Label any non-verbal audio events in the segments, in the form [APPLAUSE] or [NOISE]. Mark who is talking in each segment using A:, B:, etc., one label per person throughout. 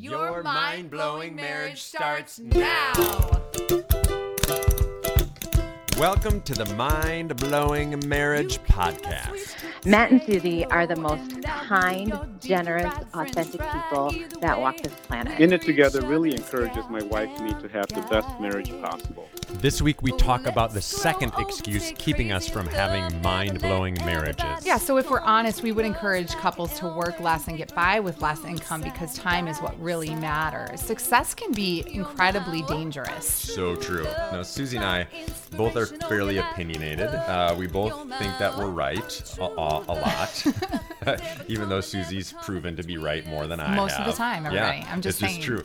A: Your mind blowing marriage starts now.
B: Welcome to the Mind Blowing Marriage Podcast.
C: Matt and Suzie are the most kind, generous, authentic people that walk this planet.
D: In it together really encourages my wife and me to have the best marriage possible.
B: This week we talk about the second excuse keeping us from having mind blowing marriages.
A: Yeah, so if we're honest, we would encourage couples to work less and get by with less income because time is what really matters. Success can be incredibly dangerous.
B: So true. Now, Suzie and I both are fairly opinionated. Uh, we both think that we're right a, a, a lot, [LAUGHS] even though Suzie's proven to be right more than I
A: Most
B: have.
A: of the time, everybody.
B: Yeah,
A: I'm just
B: it's
A: saying.
B: just true.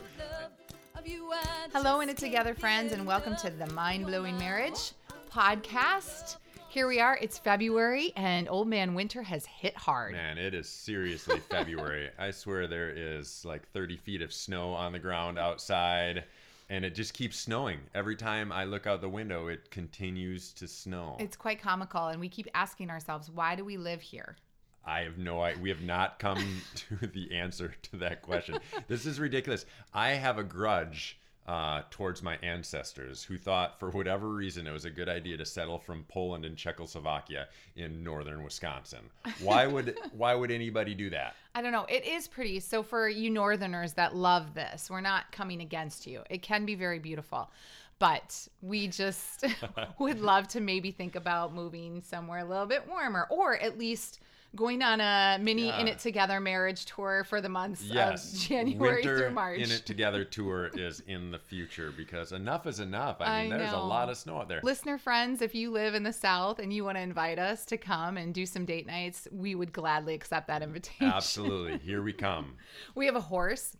A: Hello, in it together, friends, and welcome to the Mind Blowing Marriage podcast. Here we are. It's February, and Old Man Winter has hit hard.
B: Man, it is seriously February. I swear there is like 30 feet of snow on the ground outside, and it just keeps snowing. Every time I look out the window, it continues to snow.
A: It's quite comical, and we keep asking ourselves, why do we live here?
B: I have no idea. We have not come [LAUGHS] to the answer to that question. this is ridiculous. I have a grudge uh, towards my ancestors who thought, for whatever reason, it was a good idea to settle from Poland and Czechoslovakia in northern Wisconsin. Why [LAUGHS] would Why would anybody do that?
A: I don't know. It is pretty. So, for you Northerners that love this, we're not coming against you. It can be very beautiful. But we just [LAUGHS] [LAUGHS] would love to maybe think about moving somewhere a little bit warmer or at least going on a mini
B: Yeah.
A: In It Together marriage tour for the months
B: Yes,
A: of January
B: Winter
A: through March.
B: in it [LAUGHS] together tour is in the future because enough is enough. I mean, there's
A: know.
B: a lot of snow out there.
A: Listener friends, if you live in the South and you want to invite us to come and do some date nights, we would gladly accept that invitation.
B: Absolutely, [LAUGHS] here we come.
A: We have a horse,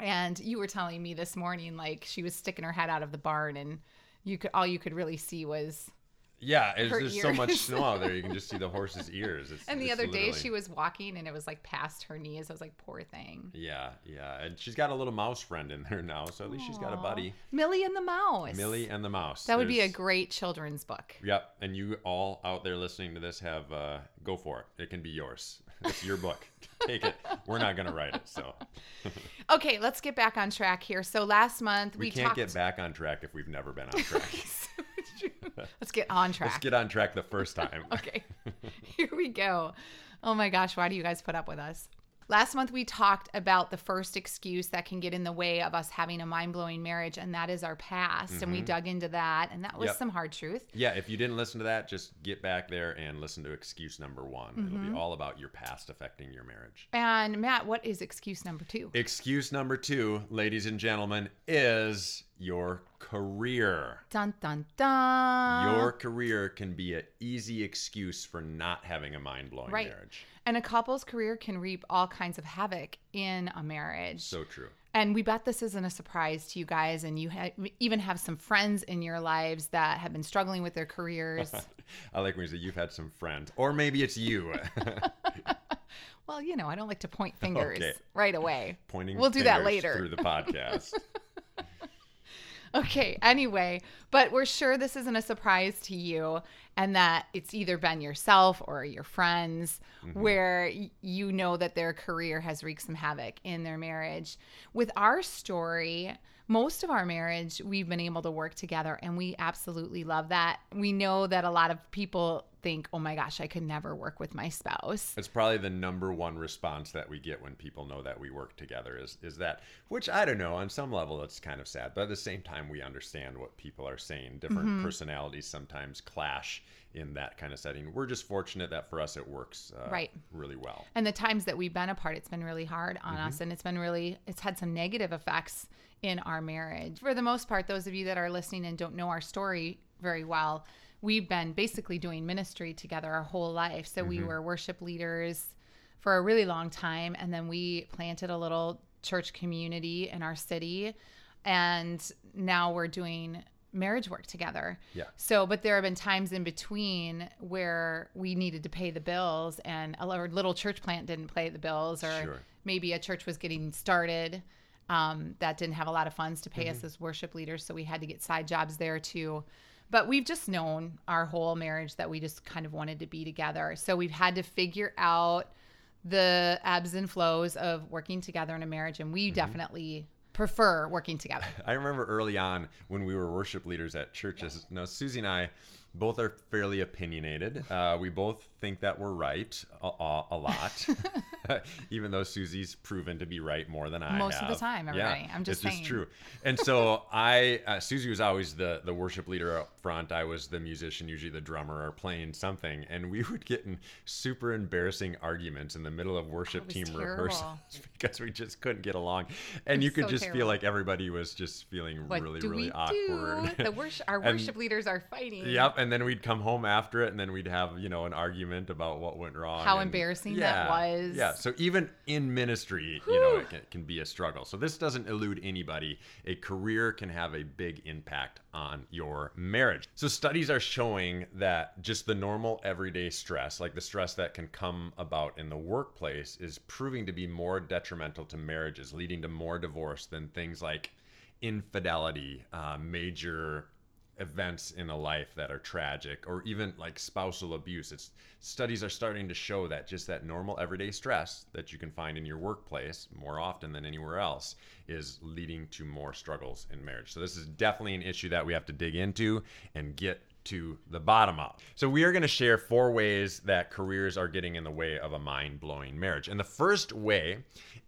A: and you were telling me this morning, like she was sticking her head out of the barn, and you could all you could really see was.
B: Yeah, there's so much snow out there. You can just [LAUGHS] see the horse's ears. It's,
A: And the other day she was walking, and it was like past her knees. I was like, poor thing.
B: Yeah, yeah, and she's got a little mouse friend in there now, so at least she's got a buddy,
A: Millie and the mouse.
B: Millie and the mouse.
A: That would be a great children's book.
B: Yep, and you all out there listening to this have uh, go for it. It can be yours. It's your book. [LAUGHS] Take it. We're not gonna write it, so [LAUGHS]
A: Okay, let's get back on track here. So last month
B: we,
A: we,
B: can't
A: talked.
B: get back on track if we've never been on track. [LAUGHS]
A: let's get on track.
B: Let's get on track the first time. [LAUGHS]
A: Okay, here we go. Oh my gosh, why do you guys put up with us? Last month, we talked about the first excuse that can get in the way of us having a mind blowing marriage, and that is our past. And we dug into that, and that was
B: Mm-hmm. Yep.
A: some hard truth.
B: Yeah, if you didn't listen to that, just get back there and listen to excuse number one. It'll
A: Mm-hmm.
B: be all about your past affecting your marriage.
A: And Matt, what is excuse number two?
B: Excuse number two, ladies and gentlemen, is your career.
A: Dun dun dun.
B: Your career can be an easy excuse for not having a mind blowing
A: Right.
B: marriage.
A: And a couple's career can reap all kinds of havoc in a marriage.
B: So true.
A: And we bet this isn't a surprise to you guys. And you ha- even have some friends in your lives that have been struggling with their careers. [LAUGHS]
B: I like when you say you've had some friends, or maybe it's you [LAUGHS]
A: well, you know, I don't like to point fingers
B: Okay.
A: right away.
B: pointing.
A: We'll do that later.
B: through the podcast. [LAUGHS]
A: Okay, anyway, but we're sure this isn't a surprise to you and that it's either been yourself or your friends
B: Mm-hmm.
A: where you know that their career has wreaked some havoc in their marriage. With our story, most of our marriage, we've been able to work together and we absolutely love that. We know that a lot of people think, oh my gosh, I could never work with my spouse.
B: It's probably the number one response that we get when people know that we work together is is that which I don't know on some level it's kind of sad but at the same time we understand what people are saying different
A: Mm-hmm.
B: personalities sometimes clash in that kind of setting we're just fortunate that for us it works uh,
A: Right.
B: really well
A: and the times that we've been apart it's been really hard on
B: Mm-hmm.
A: us and it's been really it's had some negative effects in our marriage for the most part those of you that are listening and don't know our story very well we've been basically doing ministry together our whole life so we
B: Mm-hmm.
A: were worship leaders for a really long time and then we planted a little church community in our city and now we're doing marriage work together.
B: Yeah.
A: So, but there have been times in between where we needed to pay the bills and a our little church plant didn't pay the bills or
B: Sure.
A: maybe a church was getting started um, that didn't have a lot of funds to pay
B: Mm-hmm.
A: us as worship leaders. So we had to get side jobs there too. But we've just known our whole marriage that we just kind of wanted to be together. So we've had to figure out the ebbs and flows of working together in a marriage, and we definitely prefer working together. [LAUGHS]
B: I remember early on when we were worship leaders at churches. Now, Suzie and I both are fairly opinionated. Uh, we both think that we're right a, a, lot, [LAUGHS] [LAUGHS] even though Suzie's proven to be right more than I
A: Most of the time, everybody.
B: Yeah,
A: I'm just
B: it's
A: saying.
B: true. And so [LAUGHS] I, uh, Suzie was always the the worship leader up front. I was the musician, usually the drummer or playing something, and we would get in super embarrassing arguments in the middle of worship team
A: terrible.
B: rehearsals because we just couldn't get along, and you could
A: so
B: just feel like everybody was just feeling
A: What
B: really, really
A: we
B: awkward.
A: do? The worship, our
B: And-
A: worship leaders are fighting.
B: Yep, and then we'd come home after it, and then we'd have you know an argument about what went wrong.
A: How
B: and-
A: embarrassing that was.
B: Yeah, so even in ministry, you know, it can, can be a struggle. So this doesn't elude anybody. A career can have a big impact on your marriage. So studies are showing that just the normal everyday stress, like the stress that can come about in the workplace, is proving to be more detrimental to marriages, leading to more divorce than things like infidelity, uh, major events in a life that are tragic or even like spousal abuse it's studies are starting to show that just that normal everyday stress that you can find in your workplace more often than anywhere else is leading to more struggles in marriage so this is definitely an issue that we have to dig into and get to the bottom of. So we are going to share four ways that careers are getting in the way of a mind-blowing marriage. And the first way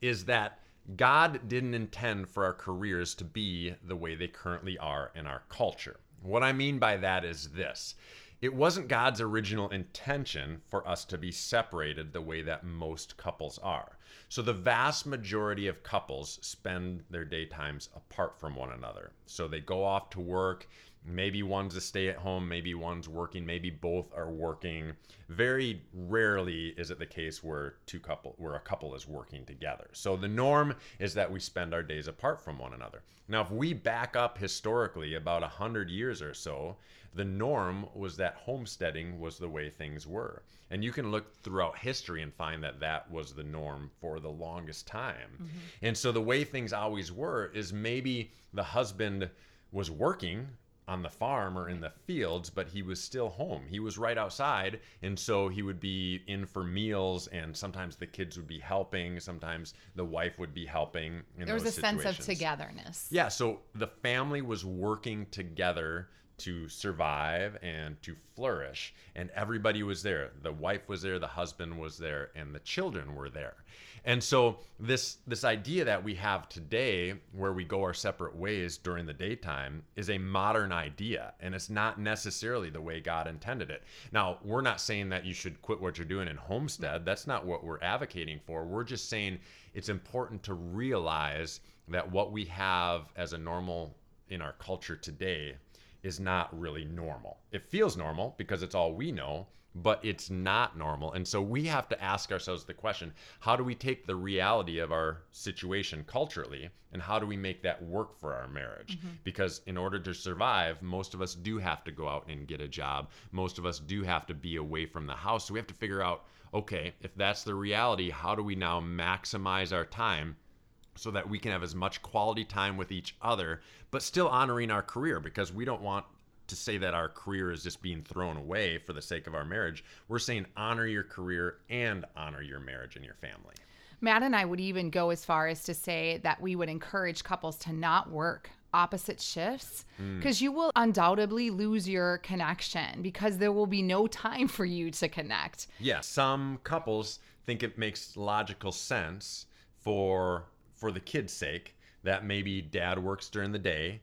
B: is that God didn't intend for our careers to be the way they currently are in our culture. What I mean by that is this it wasn't God's original intention for us to be separated the way that most couples are. So, the vast majority of couples spend their daytimes apart from one another. So, they go off to work. Maybe one's a stay at home, maybe one's working, maybe both are working. Very rarely is it the case where two couple where a couple is working together. So the norm is that we spend our days apart from one another. Now if we back up historically about a 100 years or so, the norm was that homesteading was the way things were. And you can look throughout history and find that that was the norm for the longest time. Mm-hmm. And so the way things always were is maybe the husband was working on the farm or in the fields, but he was still home. He was right outside, and so he would be in for meals, and sometimes the kids would be helping, sometimes the wife would be helping. In
A: There was a
B: those
A: sense of togetherness.
B: Yeah, so the family was working together to survive and to flourish, and everybody was there. The wife was there, the husband was there, and the children were there. And so this this idea that we have today where we go our separate ways during the daytime is a modern idea and it's not necessarily the way God intended it. Now, we're not saying that you should quit what you're doing in homestead. That's not what we're advocating for. We're just saying it's important to realize that what we have as a normal in our culture today is not really normal. It feels normal because it's all we know, but it's not normal. And so we have to ask ourselves the question how do we take the reality of our situation culturally and how do we make that work for our marriage? Mm-hmm. Because in order to survive, most of us do have to go out and get a job. Most of us do have to be away from the house. So we have to figure out okay, if that's the reality, how do we now maximize our time so that we can have as much quality time with each other, but still honoring our career because we don't want to say that our career is just being thrown away for the sake of our marriage. We're saying honor your career and honor your marriage and your family.
A: Matt and I would even go as far as to say that we would encourage couples to not work opposite shifts mm. because you will undoubtedly lose your connection because there will be no time for you to connect.
B: Yeah, some couples think it makes logical sense for for the kid's sake that maybe dad works during the day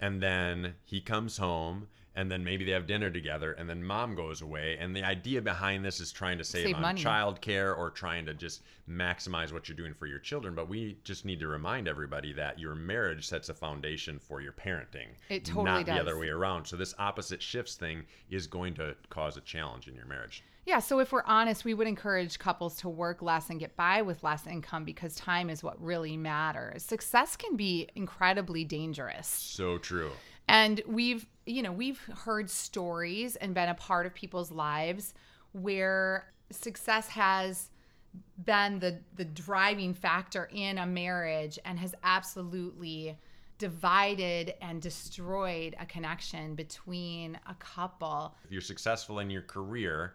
B: and then he comes home and then maybe they have dinner together and then mom goes away and the idea behind this is trying to save,
A: Save
B: on
A: money.
B: childcare or trying to just maximize what you're doing for your children but we just need to remind everybody that your marriage sets a foundation for your parenting
A: It totally
B: not the other way around. So this opposite shifts thing is going to cause a challenge in your marriage
A: Yeah, so if we're honest, we would encourage couples to work less and get by with less income because time is what really matters. Success can be incredibly dangerous.
B: so true
A: And we've, you know, we've heard stories and been a part of people's lives where success has been the the driving factor in a marriage and has absolutely divided and destroyed a connection between a couple.
B: if you're successful in your career,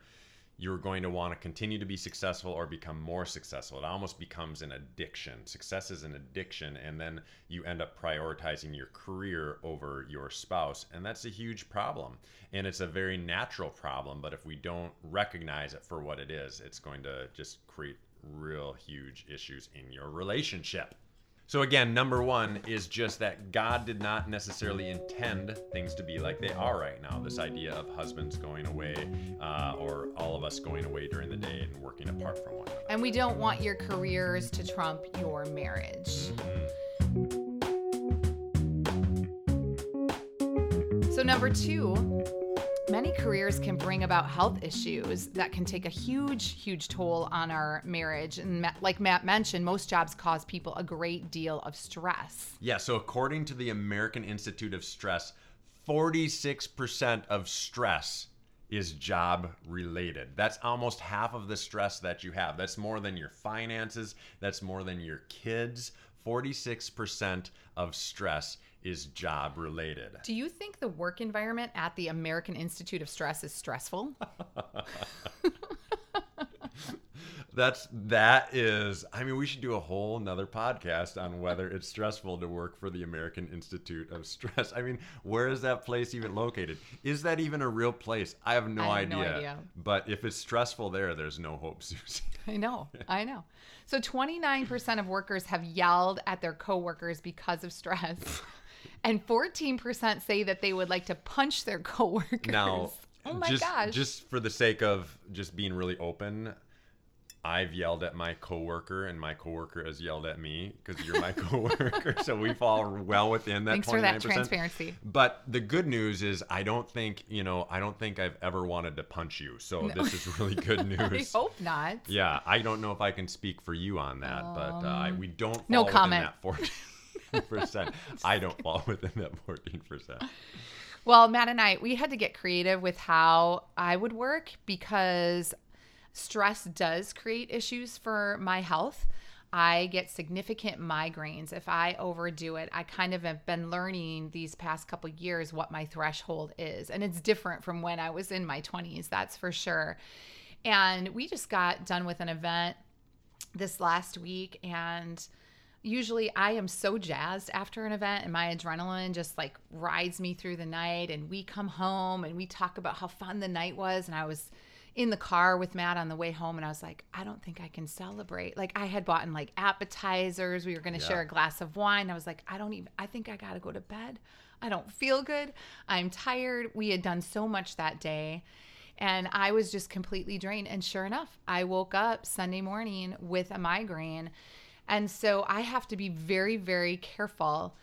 B: you're going to want to continue to be successful or become more successful. It almost becomes an addiction. Success is an addiction, and then you end up prioritizing your career over your spouse. And that's a huge problem. And it's a very natural problem, but if we don't recognize it for what it is, it's going to just create real huge issues in your relationship. So, again, number one is just that God did not necessarily intend things to be like they are right now. This idea of husbands going away uh, or all of us going away during the day and working apart from one another.
A: And we don't want your careers to trump your marriage. So, number two, many careers can bring about health issues that can take a huge, huge toll on our marriage. And like Matt mentioned, most jobs cause people a great deal of stress.
B: Yeah, so according to the American Institute of Stress, 46% of stress is job related. That's almost half of the stress that you have. That's more than your finances, that's more than your kids. 46% of stress is job related.
A: Do you think the work environment at the American Institute of Stress is stressful? [LAUGHS]
B: That's that is I mean we should do a whole another podcast on whether it's stressful to work for the American Institute of Stress. I mean, where is that place even located? Is that even a real place? I have no,
A: I have no
B: idea.
A: idea.
B: But if it's stressful there, there's no hope, [LAUGHS] Suzie.
A: I know. I know. So 29% of workers have yelled at their coworkers because of stress. [LAUGHS] And 14% say that they would like to punch their [LAUGHS] coworkers.
B: Now,
A: oh my
B: just,
A: gosh.
B: just for the sake of just being really open, I've yelled at my coworker, and my coworker has yelled at me because you're my [LAUGHS] coworker. so we fall well within that.
A: Thanks
B: 29%.
A: for that transparency.
B: But the good news is, I don't think you know. I don't think I've ever wanted to punch you. So this is really [LAUGHS] good news.
A: I hope not.
B: Yeah, I don't know if I can speak for you on that, but uh, we don't. Fall
A: no
B: within
A: comment.
B: That fourteen percent. [LAUGHS] I don't fall within that fourteen percent.
A: Well, Matt and I, we had to get creative with how I would work because stress does create issues for my health. I get significant migraines if I overdo it. I kind of have been learning these past couple years what my threshold is, and it's different from when I was in my 20s, that's for sure. And we just got done with an event this last week and usually I am so jazzed after an event and my adrenaline just like rides me through the night and we come home and we talk about how fun the night was and I was in the car with Matt on the way home and I was like I don't think I can celebrate. Like I had bought in like appetizers, we were going to
B: Yeah.
A: share a glass of wine. I was like I don't even I think I got to go to bed. I don't feel good. I'm tired. We had done so much that day. And I was just completely drained. And sure enough, I woke up Sunday morning with a migraine. And so I have to be very, very careful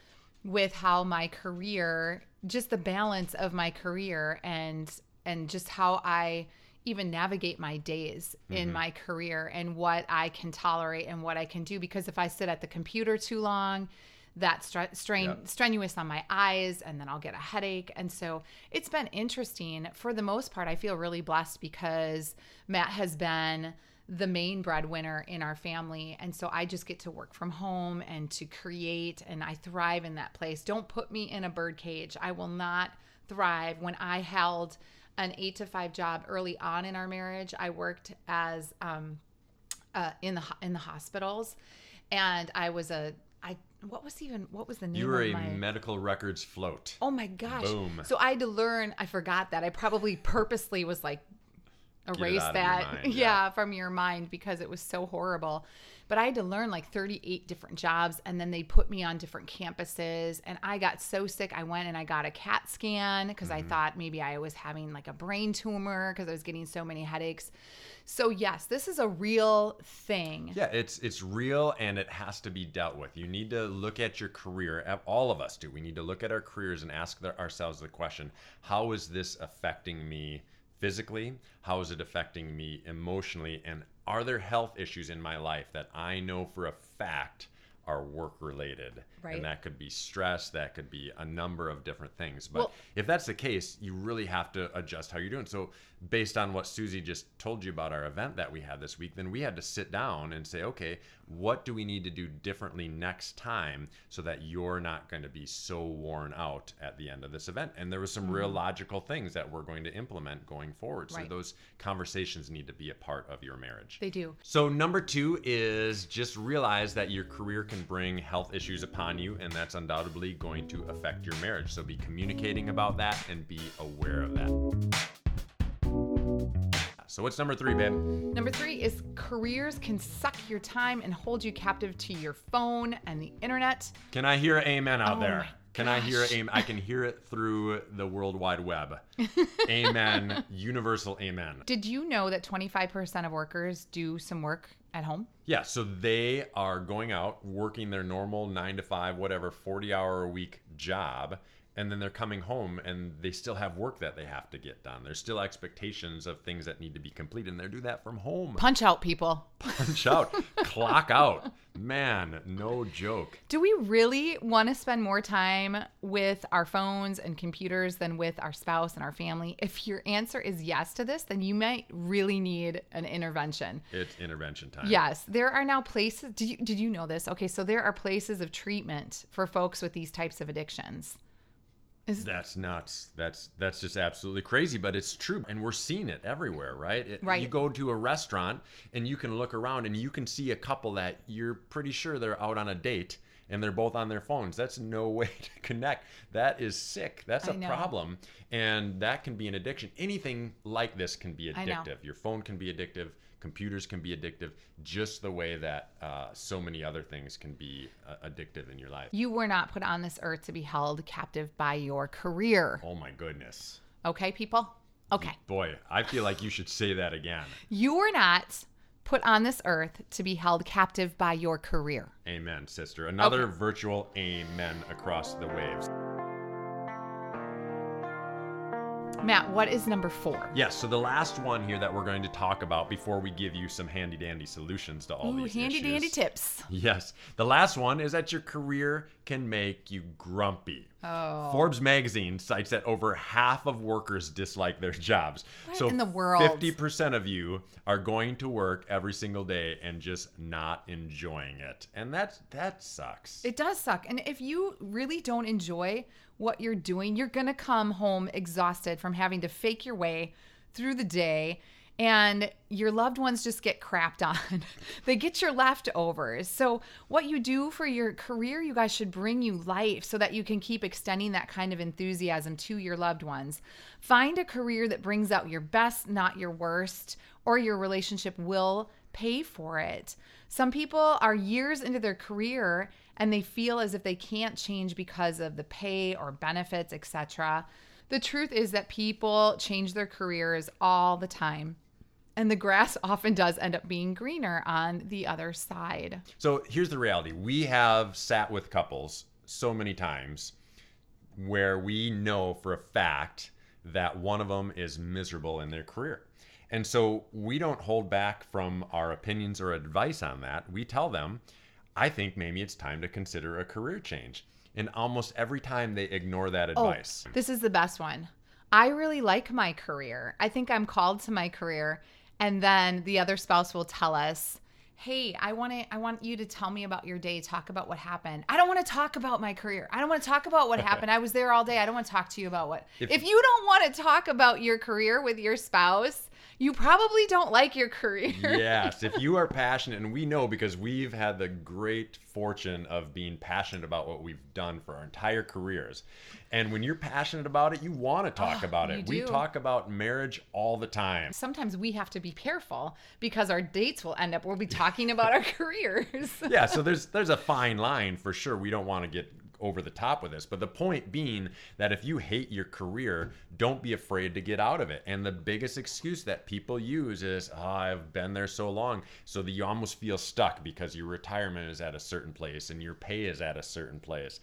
A: with how my career, just the balance of my career and and just how I even navigate my days in mm-hmm. my career and what I can tolerate and what I can do because if I sit at the computer too long, that's stre- strain
B: Yep.
A: strenuous on my eyes and then I'll get a headache. And so it's been interesting. For the most part, I feel really blessed because Matt has been the main breadwinner in our family. And so I just get to work from home and to create, and I thrive in that place. Don't put me in a bird cage. I will not thrive. When I held an eight to five job early on in our marriage, I worked as um, uh, in the in the hospitals, and I was a I what was even what was the name
B: You were a
A: my
B: medical records float.
A: Oh my gosh.
B: Boom.
A: So I had to learn, I forgot that. I probably purposely was like erase
B: out of your
A: that [LAUGHS] yeah.
B: yeah.
A: from your mind because it was so horrible. But I had to learn like 38 different jobs and then they put me on different campuses and I got so sick I went and I got a CAT scan because
B: Mm-hmm.
A: I thought maybe I was having like a brain tumor because I was getting so many headaches. So yes, this is a real thing.
B: Yeah, it's it's real and it has to be dealt with. You need to look at your career. All of us do. We need to look at our careers and ask the, ourselves the question: How is this affecting me physically? How is it affecting me emotionally? And are there health issues in my life that I know for a fact are work related.
A: Right.
B: And that could be stress, that could be a number of different things. But
A: Well-
B: if that's the case, you really have to adjust how you're doing. So, based on what Suzie just told you about our event that we had this week, then we had to sit down and say, okay, what do we need to do differently next time so that you're not going to be so worn out at the end of this event? And there was some real logical things that we're going to implement going forward. So,
A: Mm-hmm. Right.
B: those conversations need to be a part of your marriage.
A: They do.
B: So, number two is just realize that your career can bring health issues upon you, and that's undoubtedly going to affect your marriage. So, be communicating about that and be aware of that. So, what's number three, babe?
A: Number three is careers can suck your time and hold you captive to your phone and the internet.
B: Can I hear amen out
A: Oh
B: there? Can I hear
A: gosh.
B: amen? I can hear it through the World Wide Web. [LAUGHS] amen. Universal amen.
A: Did you know that 25% of workers do some work at home?
B: Yeah, so they are going out, working their normal nine to five, whatever, 40 hour a week job, and then they're coming home and they still have work that they have to get done. There's still expectations of things that need to be completed, and they do that from home.
A: Punch out, people.
B: Punch out, [LAUGHS] clock out. Man, no joke.
A: Do we really want to spend more time with our phones and computers than with our spouse and our family? If your answer is yes to this, then you might really need an intervention.
B: It's intervention time.
A: Yes, there are now places. Did you did you know this? Okay, so there are places of treatment for folks with these types of addictions.
B: That's nuts. That's that's just absolutely crazy, but it's true, and we're seeing it everywhere, right? It-
A: Right.
B: You go to a restaurant and you can look around and you can see a couple that you're pretty sure they're out on a date and they're both on their phones. That's no [LAUGHS] way to connect. That is sick. That's
A: I
B: a
A: know.
B: problem, and that can be an addiction. Anything like this can be addictive. Your phone can be addictive. Computers can be addictive, just the way that uh, so many other things can be uh, addictive in your life.
A: You were not put on this earth to be held captive by your career.
B: Oh my goodness.
A: Okay, people? Okay.
B: Boy, I feel like you should say that again.
A: You were not put on this earth to be held captive by your career.
B: Amen, sister. Another
A: Okay.
B: virtual amen across the waves.
A: Matt, what is number four?
B: Yes, so the last one here that we're going to talk about before we give you some handy dandy solutions to all
A: Ooh,
B: these
A: handy
B: issues.
A: dandy tips. [LAUGHS]
B: Yes. The last one is that your career can make you grumpy.
A: Oh.
B: Forbes magazine cites that over half of workers dislike their jobs.
A: What in the world?
B: 50% of you are going to work every single day and just not enjoying it. And that that sucks.
A: It does suck. And if you really don't enjoy what you're doing, you're going to come home exhausted from having to fake your way through the day. And your loved ones just get crapped on. [LAUGHS] they get your leftovers. So, what you do for your career, you guys should bring you life so that you can keep extending that kind of enthusiasm to your loved ones. Find a career that brings out your best, not your worst, or your relationship will pay for it. Some people are years into their career and they feel as if they can't change because of the pay or benefits, etc. The truth is that people change their careers all the time. And the grass [LAUGHS] often does end up being greener on the other side.
B: So here's the reality. We have sat with couples so many times where we know for a fact that one of them is miserable in their career. And so we don't hold back from our opinions or advice on that. We tell them, I think maybe it's time to consider a career change. And almost every time they ignore that oh, advice.
A: Oh, this is the best one. I really like my career. I think I'm called to my career. And then the other spouse will tell us, "Hey, I want to I want you to tell me about your day, talk about what happened." I don't want to talk about my career. I don't want to talk about what [LAUGHS] happened. I was there all day. I don't want to talk to you about what.
B: If-
A: If, you don't want to talk about your career with your spouse, you probably don't like your career.
B: yes, if you are [LAUGHS] passionate, and we know because we've had the great fortune of being passionate about what we've done for our entire careers. And when you're passionate about it, you want to talk
A: Oh,
B: about it. We talk about marriage all the time.
A: Sometimes we have to be careful because our dates will end up we'll be talking about our [LAUGHS] careers.
B: yeah, so there's there's a fine line for sure. We don't want to get over the top with this, but the point being that if you hate your career, don't be afraid to get out of it. And the biggest excuse that people use is, oh, "I've been there so long," so that you almost feel stuck because your retirement is at a certain place and your pay is at a certain place.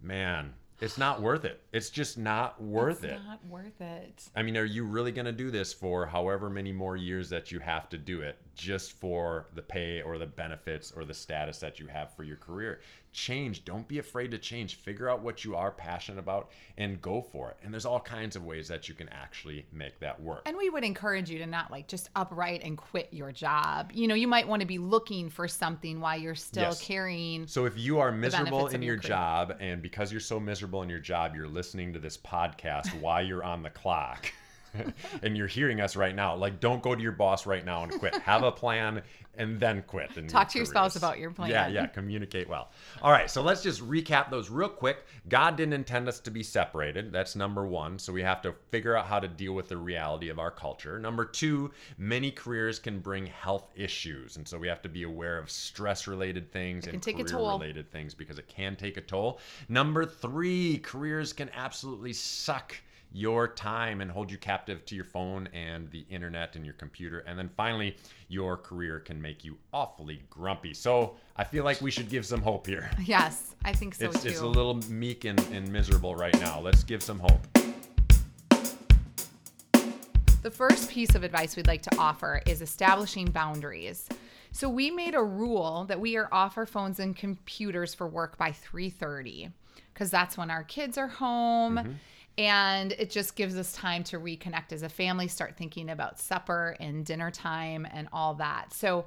B: Man, It's not worth it. It's just not worth
A: it's
B: it.
A: Not worth it.
B: I mean, are you really going to do this for however many more years that you have to do it just for the pay or the benefits or the status that you have for your career? Change. Don't be afraid to change. Figure out what you are passionate about and go for it. And there's all kinds of ways that you can actually make that work.
A: And we would encourage you to not like just upright and quit your job. You know, you might want to be looking for something while you're still
B: Yes.
A: carrying.
B: So if you are miserable in your,
A: your
B: job, and because you're so miserable in your job, you're listening to this podcast [LAUGHS] while you're on the clock, [LAUGHS] and you're hearing us right now, like don't go to your boss right now and quit. Have a plan and then quit. And
A: Talk to your spouse about your plan.
B: Yeah, yeah. Communicate well. All right, so let's just recap those real quick. God didn't intend us to be separated. That's number one. So we have to figure out how to deal with the reality of our culture. Number two, many careers can bring health issues, and so we have to be aware of stress-related things and
A: take
B: career-related things because it can take a toll. Number three, careers can absolutely suck your time and hold you captive to your phone and the internet and your computer. And then finally, your career can make you awfully grumpy. So I feel like we should give some hope here. [LAUGHS]
A: Yes, I think so
B: it's,
A: too.
B: it's a little meek and, and miserable right now. Let's give some hope.
A: The first piece of advice we'd like to offer is establishing boundaries. So we made a rule that we are off our phones and computers for work by 3:30 because that's when our kids are home mm-hmm. And it just gives us time to reconnect as a family, start thinking about supper and dinner time and all that. So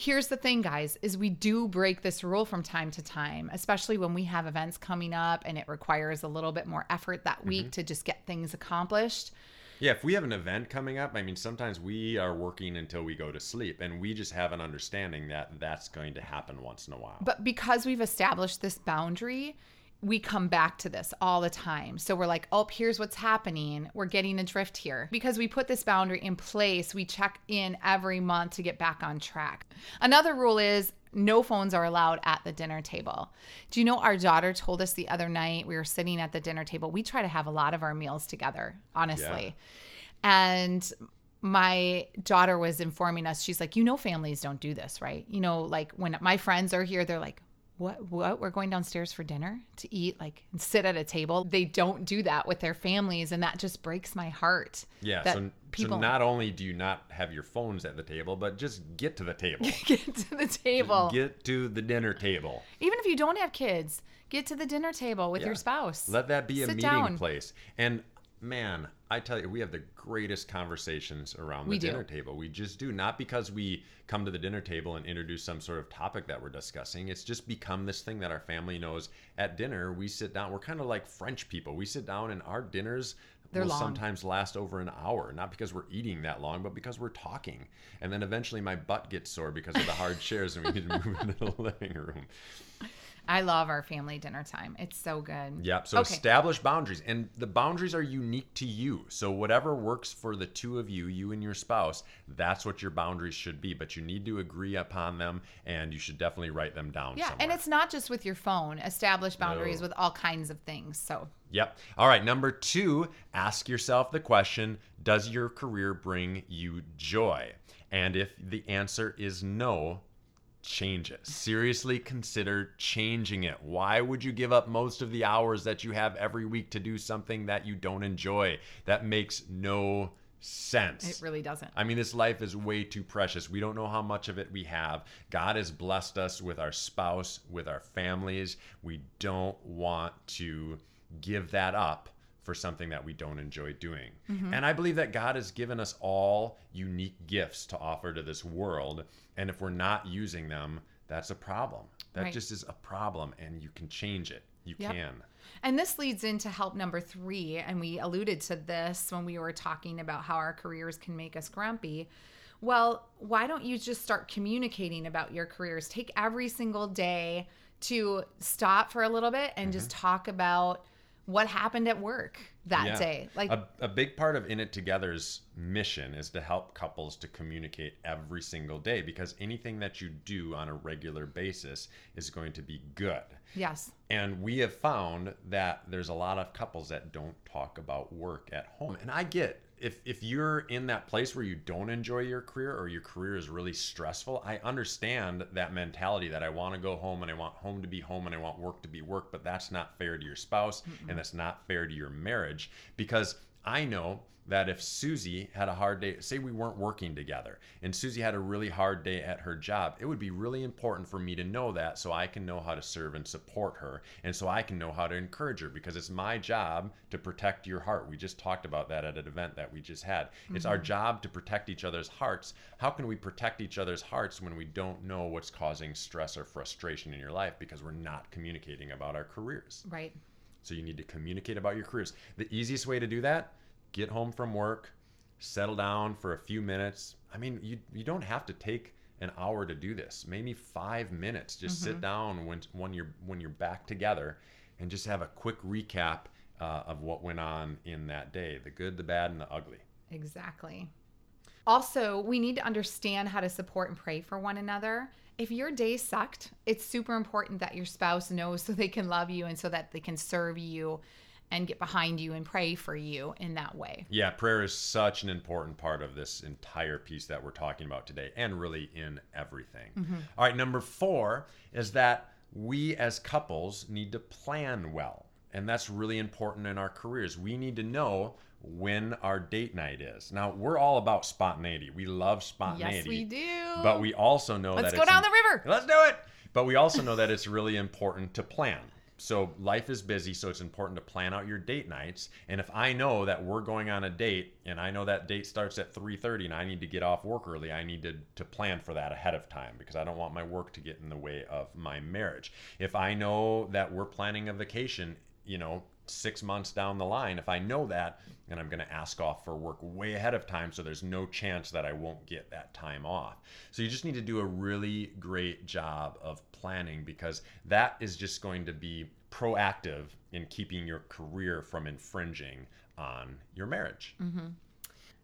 A: Here's the thing, guys, is we do break this rule from time to time, especially when we have events coming up and it requires a little bit more effort that week mm-hmm. to just get things accomplished.
B: Yeah, if we have an event coming up, I mean, sometimes we are working until we go to sleep, and we just have an understanding that that's going to happen once in a while.
A: But because we've established this boundary, we come back to this all the time. So we're like, oh, here's what's happening. We're getting a drift here. Because we put this boundary in place, we check in every month to get back on track. Another rule is no phones are allowed at the dinner table. Do you know our daughter told us the other night we were sitting at the dinner table? We try to have a lot of our meals together, honestly. And my daughter was informing us, she's like, you know, families don't do this, right? You know, like when my friends are here, they're like, what, what? We're going downstairs for dinner to eat, like, and sit at a table. They don't do that with their families. And that just breaks my heart.
B: yeah, so,
A: people
B: so not only do you not have your phones at the table, but just get to the table. [LAUGHS]
A: get to the table.
B: Get to the dinner table.
A: Even if you don't have kids, get to the dinner table with
B: Yeah.
A: your spouse.
B: Let that be a
A: Sit
B: meeting
A: down.
B: place. And man, I tell you, we have the greatest conversations around the
A: We do.
B: dinner table. We just do. Not because we come to the dinner table and introduce some sort of topic that we're discussing. It's just become this thing that our family knows. At dinner, we sit down. We're kind of like French people. We sit down and our dinners
A: They're
B: will
A: long.
B: sometimes last over an hour. Not because we're eating that long, but because we're talking. And then eventually my butt gets sore because of the hard [LAUGHS] chairs and we need to move into the living room.
A: I love our family dinner time. It's so good.
B: Yep. So
A: Okay.
B: establish boundaries, and the boundaries are unique to you. So whatever works for the two of you, you and your spouse, that's what your boundaries should be. But you need to agree upon them, and you should definitely write them down.
A: Yeah,
B: somewhere.
A: and it's not just with your phone. Establish boundaries
B: No.
A: with all kinds of things. So
B: Yep. All right. Number two, ask yourself the question Does your career bring you joy? And if the answer is no, change it. Seriously consider changing it. Why would you give up most of the hours that you have every week to do something that you don't enjoy? That makes no sense.
A: it really doesn't.
B: I mean, this life is way too precious. We don't know how much of it we have. God has blessed us with our spouse, with our families. We don't want to give that up for something that we don't enjoy doing.
A: Mm-hmm.
B: And I believe that God has given us all unique gifts to offer to this world. And if we're not using them, that's a problem. That
A: Right.
B: just is a problem, and you can change it. You
A: Yep.
B: can.
A: And this leads into help number three. And we alluded to this when we were talking about how our careers can make us grumpy. Well, why don't you just start communicating about your careers? Take every single day to stop for a little bit and just talk about what happened at work that
B: Yeah.
A: day. Like,
B: a, a big part of In It Together's mission is to help couples to communicate every single day because anything that you do on a regular basis is going to be good.
A: yes.
B: And we have found that there's a lot of couples that don't talk about work at home. And I get if if you're in that place where you don't enjoy your career or your career is really stressful, I understand that mentality that I want to go home and I want home to be home and I want work to be work, but that's not fair to your spouse and that's not fair to your marriage because I know that if Suzie had a hard day, say we weren't working together, and Suzie had a really hard day at her job, it would be really important for me to know that so I can know how to serve and support her, and so I can know how to encourage her because it's my job to protect your heart. We just talked about that at an event that we just had. It's our mm-hmm. job to protect each other's hearts. How can we protect each other's hearts when we don't know what's causing stress or frustration in your life because we're not communicating about our careers?
A: Right.
B: So you need to communicate about your careers. The easiest way to do that, get home from work, settle down for a few minutes. I mean, you you don't have to take an hour to do this. Maybe 5 minutes. Just sit down when when you're when you're back together and just have a quick recap uh, of what went on in that day, the good, the bad, and the ugly.
A: Exactly. Also, we need to understand how to support and pray for one another. If your day sucked, it's super important that your spouse knows so they can love you and so that they can serve you and get behind you and pray for you in that way.
B: Yeah, prayer is such an important part of this entire piece that we're talking about today, and really in everything. Mm-hmm. All right, number four is that we as couples need to plan well. And that's really important in our careers. We need to know when our date night is. Now, we're all about spontaneity. We love spontaneity.
A: Yes, we do.
B: But we also know that.
A: Let's go
B: it's
A: down
B: im-
A: the river.
B: Let's do it. But we also know that it's really important to plan. So life is busy, so it's important to plan out your date nights. And if I know that we're going on a date and I know that date starts at 3:30 and I need to get off work early, I need to to plan for that ahead of time because I don't want my work to get in the way of my marriage. If I know that we're planning a vacation, you know, 6 months down the line, if I know that, then I'm going to ask off for work way ahead of time so there's no chance that I won't get that time off. So you just need to do a really great job of planning because that is just going to be proactive in keeping your career from infringing on your marriage. Mm-hmm.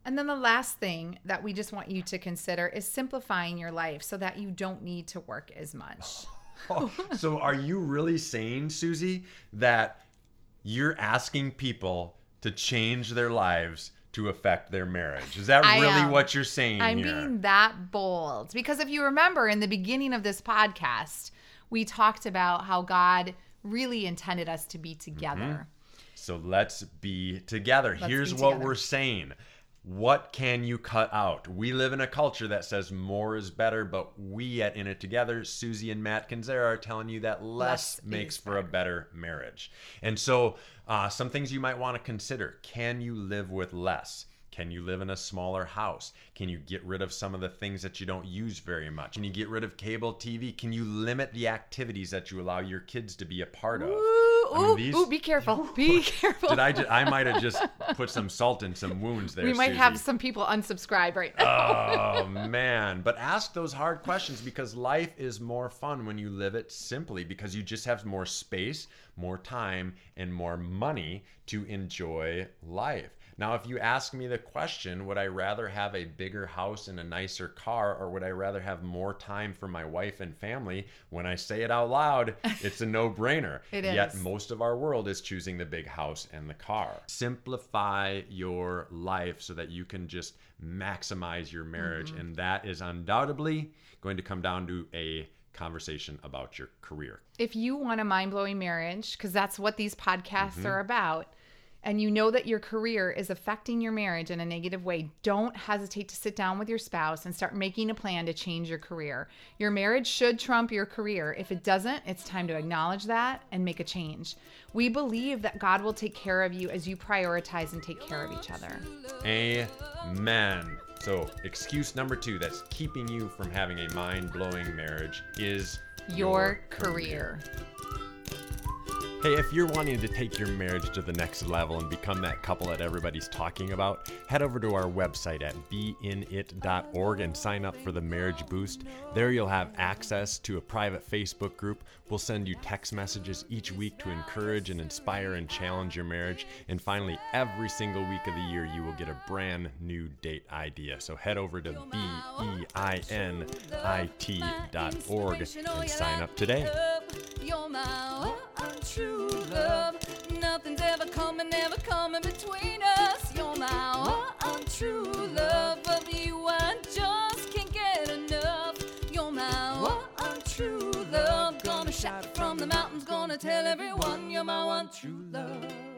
A: And then the last thing that we just want you to consider is simplifying your life so that you don't need to work as much. [LAUGHS]
B: so are you really saying, Suzie, that you're asking people to change their lives to affect their marriage? Is that
A: I
B: really
A: am.
B: what you're saying
A: I'm
B: here?
A: being that bold because if you remember in the beginning of this podcast, we talked about how God really intended us to be mm-hmm. together.
B: So let's be together.
A: Let's
B: Here's
A: be
B: what we're saying. What can you cut out? We live in a culture that says more is better, but we at In It Together, Suzie and Matt Kinzera, are telling you that less,
A: Less
B: makes for a better marriage. And so, uh, some things you might want to consider can you live with less? Can you live in a smaller house? Can you get rid of some of the things that you don't use very much? Can you get rid of cable TV? Can you limit the activities that you allow your kids to be a part of?
A: Ooh,
B: I mean,
A: ooh,
B: these-
A: ooh, be careful. [LAUGHS] Be careful.
B: Did I? Just, I might have just put some salt in some wounds there.
A: we might
B: Suzie.
A: have some people unsubscribe right now.
B: Oh [LAUGHS] man! But ask those hard questions because life is more fun when you live it simply because you just have more space, more time, and more money to enjoy life. Now, if you ask me the question, would I rather have a bigger house and a nicer car, or would I rather have more time for my wife and family? When I say it out loud, [LAUGHS] it's a no brainer.
A: It
B: Yet
A: is.
B: most of our world is choosing the big house and the car. Simplify your life so that you can just maximize your marriage.
A: Mm-hmm.
B: And that is undoubtedly going to come down to a conversation about your career.
A: if you want a mind blowing marriage, because that's what these podcasts
B: Mm-hmm.
A: are about, and you know that your career is affecting your marriage in a negative way, don't hesitate to sit down with your spouse and start making a plan to change your career. Your marriage should trump your career. If it doesn't, it's time to acknowledge that and make a change. We believe that God will take care of you as you prioritize and take care of each other.
B: Amen. So, excuse number two that's keeping you from having a mind blowing marriage is
A: Your career.
B: Hey, if you're wanting to take your marriage to the next level and become that couple that everybody's talking about, head over to our website at beinit.org and sign up for the Marriage Boost. There you'll have access to a private Facebook group. We'll send you text messages each week to encourage and inspire and challenge your marriage. And finally, every single week of the year, you will get a brand new date idea. So head over to beinit.org and sign up today.
E: You're my one true love. Nothing's ever coming, never coming between us. You're my one true love. Of you, I just can't get enough. You're my one true love. Gonna shout from the mountains, gonna tell everyone you're my one true love.